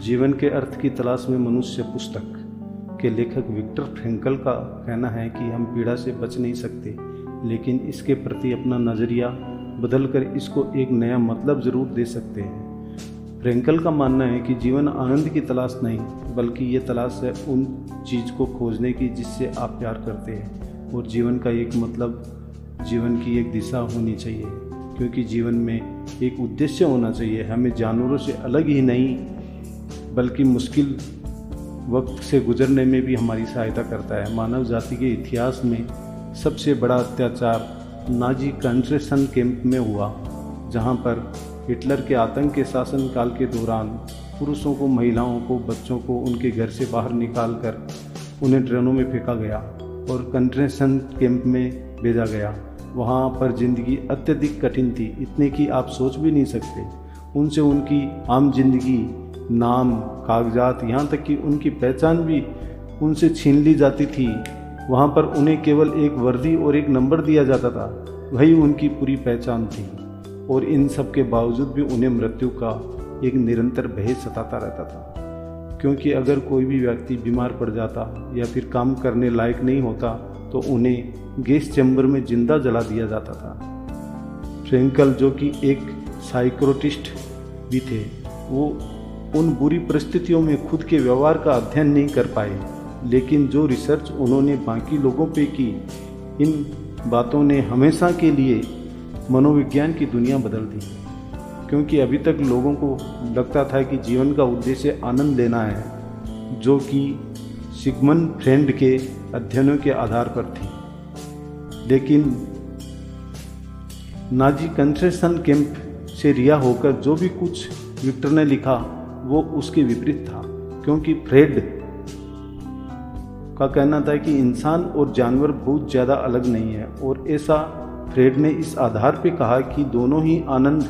जीवन के अर्थ की तलाश में मनुष्य पुस्तक के लेखक विक्टर फ्रेंकल का कहना है कि हम पीड़ा से बच नहीं सकते, लेकिन इसके प्रति अपना नज़रिया बदलकर इसको एक नया मतलब ज़रूर दे सकते हैं। फ्रेंकल का मानना है कि जीवन आनंद की तलाश नहीं, बल्कि ये तलाश है उन चीज़ को खोजने की जिससे आप प्यार करते हैं, और जीवन का एक मतलब जीवन की एक दिशा होनी चाहिए, क्योंकि जीवन में एक उद्देश्य होना चाहिए। हमें जानवरों से अलग ही नहीं, बल्कि मुश्किल वक्त से गुजरने में भी हमारी सहायता करता है। मानव जाति के इतिहास में सबसे बड़ा अत्याचार नाजी कंट्रेशन कैंप में हुआ, जहाँ पर हिटलर के आतंक के शासनकाल के दौरान पुरुषों को, महिलाओं को, बच्चों को उनके घर से बाहर निकाल कर उन्हें ट्रेनों में फेंका गया और कंट्रेशन कैंप में भेजा गया। वहाँ पर ज़िंदगी अत्यधिक कठिन थी, इतने की आप सोच भी नहीं सकते। उनसे उनकी आम ज़िंदगी, नाम, कागजात, यहाँ तक कि उनकी पहचान भी उनसे छीन ली जाती थी। वहाँ पर उन्हें केवल एक वर्दी और एक नंबर दिया जाता था, वही उनकी पूरी पहचान थी। और इन सब के बावजूद भी उन्हें मृत्यु का एक निरंतर भय सताता रहता था। क्योंकि अगर कोई भी व्यक्ति बीमार पड़ जाता या फिर काम करने लायक नहीं होता तो उन्हें गैस चैम्बर में ज़िंदा जला दिया जाता था। फ्रेंकल जो कि एक साइक्रोटिस्ट भी थे, वो उन बुरी परिस्थितियों में खुद के व्यवहार का अध्ययन नहीं कर पाए। लेकिन जो रिसर्च उन्होंने बाकी लोगों पे की, इन बातों ने हमेशा के लिए मनोविज्ञान की दुनिया बदल दी। क्योंकि अभी तक लोगों को लगता था कि जीवन का उद्देश्य आनंद लेना है, जो कि सिगमन फ्रेंड के अध्ययनों के आधार पर थी। लेकिन नाजी कंसेशन कैंप से रिहा होकर जो भी कुछ विक्टर ने लिखा, वो उसके विपरीत था। क्योंकि फ्रेड का कहना था कि इंसान और जानवर बहुत ज़्यादा अलग नहीं है, और ऐसा फ्रेड ने इस आधार पर कहा कि दोनों ही आनंद,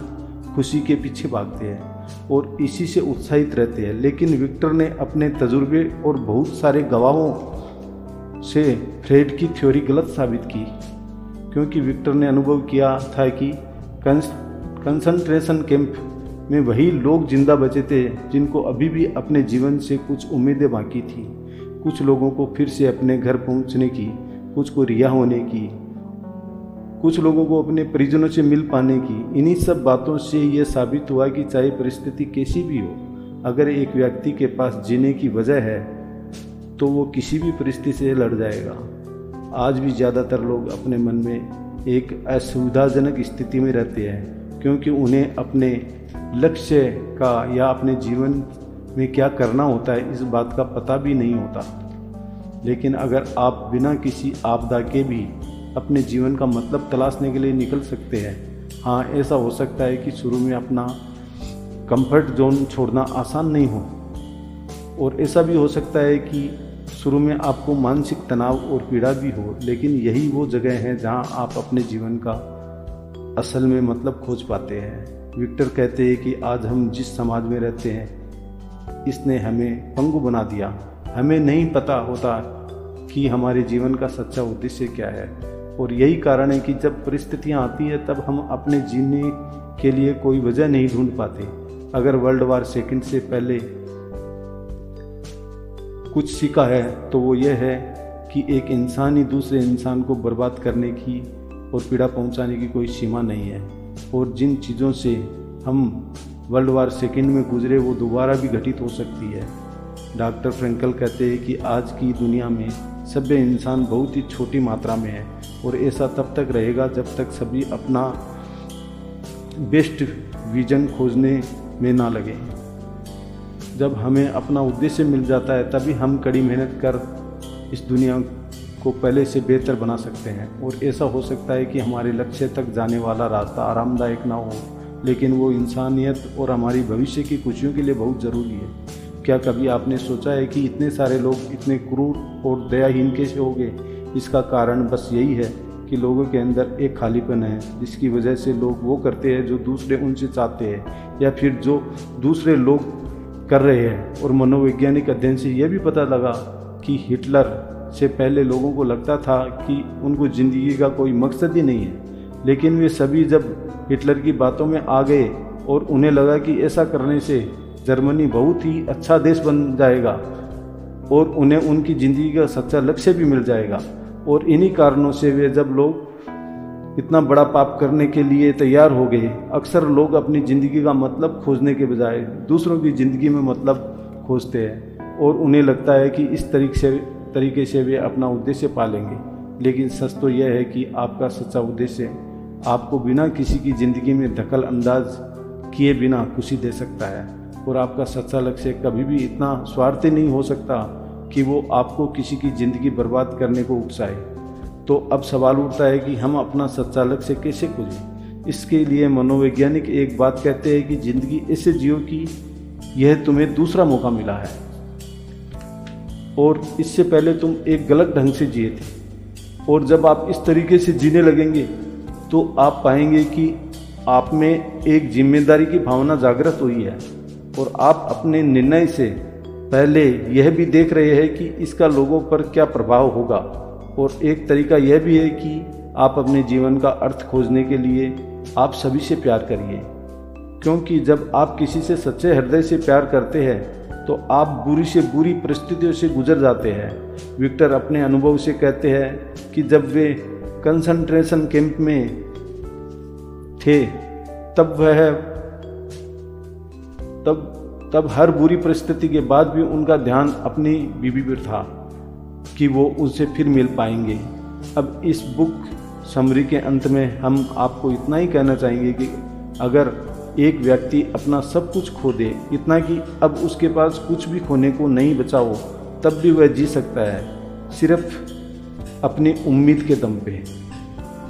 खुशी के पीछे भागते हैं और इसी से उत्साहित रहते हैं। लेकिन विक्टर ने अपने तजुर्बे और बहुत सारे गवाहों से फ्रेड की थ्योरी गलत साबित की, क्योंकि विक्टर ने अनुभव किया था कि कंसंट्रेशन कैंप में वही लोग ज़िंदा बचे थे जिनको अभी भी अपने जीवन से कुछ उम्मीदें बाकी थी। कुछ लोगों को फिर से अपने घर पहुँचने की, कुछ को रिहा होने की, कुछ लोगों को अपने परिजनों से मिल पाने की। इन्हीं सब बातों से यह साबित हुआ कि चाहे परिस्थिति कैसी भी हो, अगर एक व्यक्ति के पास जीने की वजह है तो वो किसी भी परिस्थिति से लड़ जाएगा। आज भी ज़्यादातर लोग अपने मन में एक असुविधाजनक स्थिति में रहते हैं, क्योंकि उन्हें अपने लक्ष्य का या अपने जीवन में क्या करना होता है, इस बात का पता भी नहीं होता। लेकिन अगर आप बिना किसी आपदा के भी अपने जीवन का मतलब तलाशने के लिए निकल सकते हैं हाँ ऐसा हो सकता है कि शुरू में अपना कंफर्ट जोन छोड़ना आसान नहीं हो। और ऐसा भी हो सकता है कि शुरू में आपको मानसिक तनाव और पीड़ा भी हो, लेकिन यही वो जगह है जहाँ आप अपने जीवन का असल में मतलब खोज पाते हैं। विक्टर कहते हैं कि आज हम जिस समाज में रहते हैं, इसने हमें पंगु बना दिया। हमें नहीं पता होता कि हमारे जीवन का सच्चा उद्देश्य क्या है, और यही कारण है कि जब परिस्थितियाँ आती है, तब हम अपने जीने के लिए कोई वजह नहीं ढूंढ पाते। अगर वर्ल्ड वार सेकंड से पहले कुछ सीखा है तो वो ये है कि एक इंसान ही दूसरे इंसान को बर्बाद करने की और पीड़ा पहुँचाने की कोई सीमा नहीं है। और जिन चीज़ों से हम वर्ल्ड वार सेकेंड में गुजरे, वो दोबारा भी घटित हो सकती है। डॉक्टर फ्रेंकल कहते हैं कि आज की दुनिया में सभ्य इंसान बहुत ही छोटी मात्रा में है और ऐसा तब तक रहेगा जब तक सभी अपना बेस्ट विजन खोजने में ना लगे। जब हमें अपना उद्देश्य मिल जाता है, तभी हम कड़ी मेहनत कर इस दुनिया को पहले से बेहतर बना सकते हैं। और ऐसा हो सकता है कि हमारे लक्ष्य तक जाने वाला रास्ता आरामदायक ना हो, लेकिन वो इंसानियत और हमारी भविष्य की खुशियों के लिए बहुत ज़रूरी है। क्या कभी आपने सोचा है कि इतने सारे लोग इतने क्रूर और दयाहीन कैसे हो गए? इसका कारण बस यही है कि लोगों के अंदर एक खालीपन है, जिसकी वजह से लोग वो करते हैं जो दूसरे उनसे चाहते हैं, या फिर जो दूसरे लोग कर रहे हैं और मनोवैज्ञानिक अध्ययन से यह भी पता लगा कि हिटलर से पहले लोगों को लगता था कि उनको ज़िंदगी का कोई मकसद ही नहीं है। लेकिन वे सभी जब हिटलर की बातों में आ गए और उन्हें लगा कि ऐसा करने से जर्मनी बहुत ही अच्छा देश बन जाएगा और उन्हें उनकी ज़िंदगी का सच्चा लक्ष्य भी मिल जाएगा और इन्हीं कारणों से वे जब लोग इतना बड़ा पाप करने के लिए तैयार हो गए। अक्सर लोग अपनी ज़िंदगी का मतलब खोजने के बजाय दूसरों की ज़िंदगी में मतलब खोजते हैं और उन्हें लगता है कि इस तरीके से तरीके से वे अपना उद्देश्य पालेंगे। लेकिन सच तो यह है कि आपका सच्चा उद्देश्य आपको बिना किसी की ज़िंदगी में दखल अंदाज किए बिना खुशी दे सकता है और आपका सच्चा लक्ष्य कभी भी इतना स्वार्थी नहीं हो सकता कि वो आपको किसी की ज़िंदगी बर्बाद करने को उकसाए तो अब सवाल उठता है कि हम अपना सच्चा लक्ष्य कैसे खोजें इसके लिए मनोवैज्ञानिक एक बात कहते हैं कि ज़िंदगी ऐसे जियो कि, यह तुम्हें दूसरा मौका मिला है। और इससे पहले तुम एक गलत ढंग से जिए थे। और जब आप इस तरीके से जीने लगेंगे तो आप पाएँगे कि आप में एक ज़िम्मेदारी की भावना जागृत हुई है। और आप अपने निर्णय से पहले यह भी देख रहे हैं कि इसका लोगों पर क्या प्रभाव होगा। और एक तरीका यह भी है कि आप अपने जीवन का अर्थ खोजने के लिए आप सभी से प्यार करिए। क्योंकि जब आप किसी से सच्चे हृदय से प्यार करते हैं तो आप बुरी से बुरी परिस्थितियों से गुजर जाते हैं। विक्टर अपने अनुभव से कहते हैं कि जब वे कंसंट्रेशन कैंप में थे, तब वह, तब तब हर बुरी परिस्थिति के बाद भी उनका ध्यान अपनी बीबी पर था। कि वो उनसे फिर मिल पाएँगे। अब इस बुक समरी के अंत में हम आपको इतना ही कहना चाहेंगे कि अगर एक व्यक्ति अपना सब कुछ खो दे, इतना कि अब उसके पास कुछ भी खोने को नहीं बचा हो, तब भी वह जी सकता है, सिर्फ़ अपनी उम्मीद के दम पे।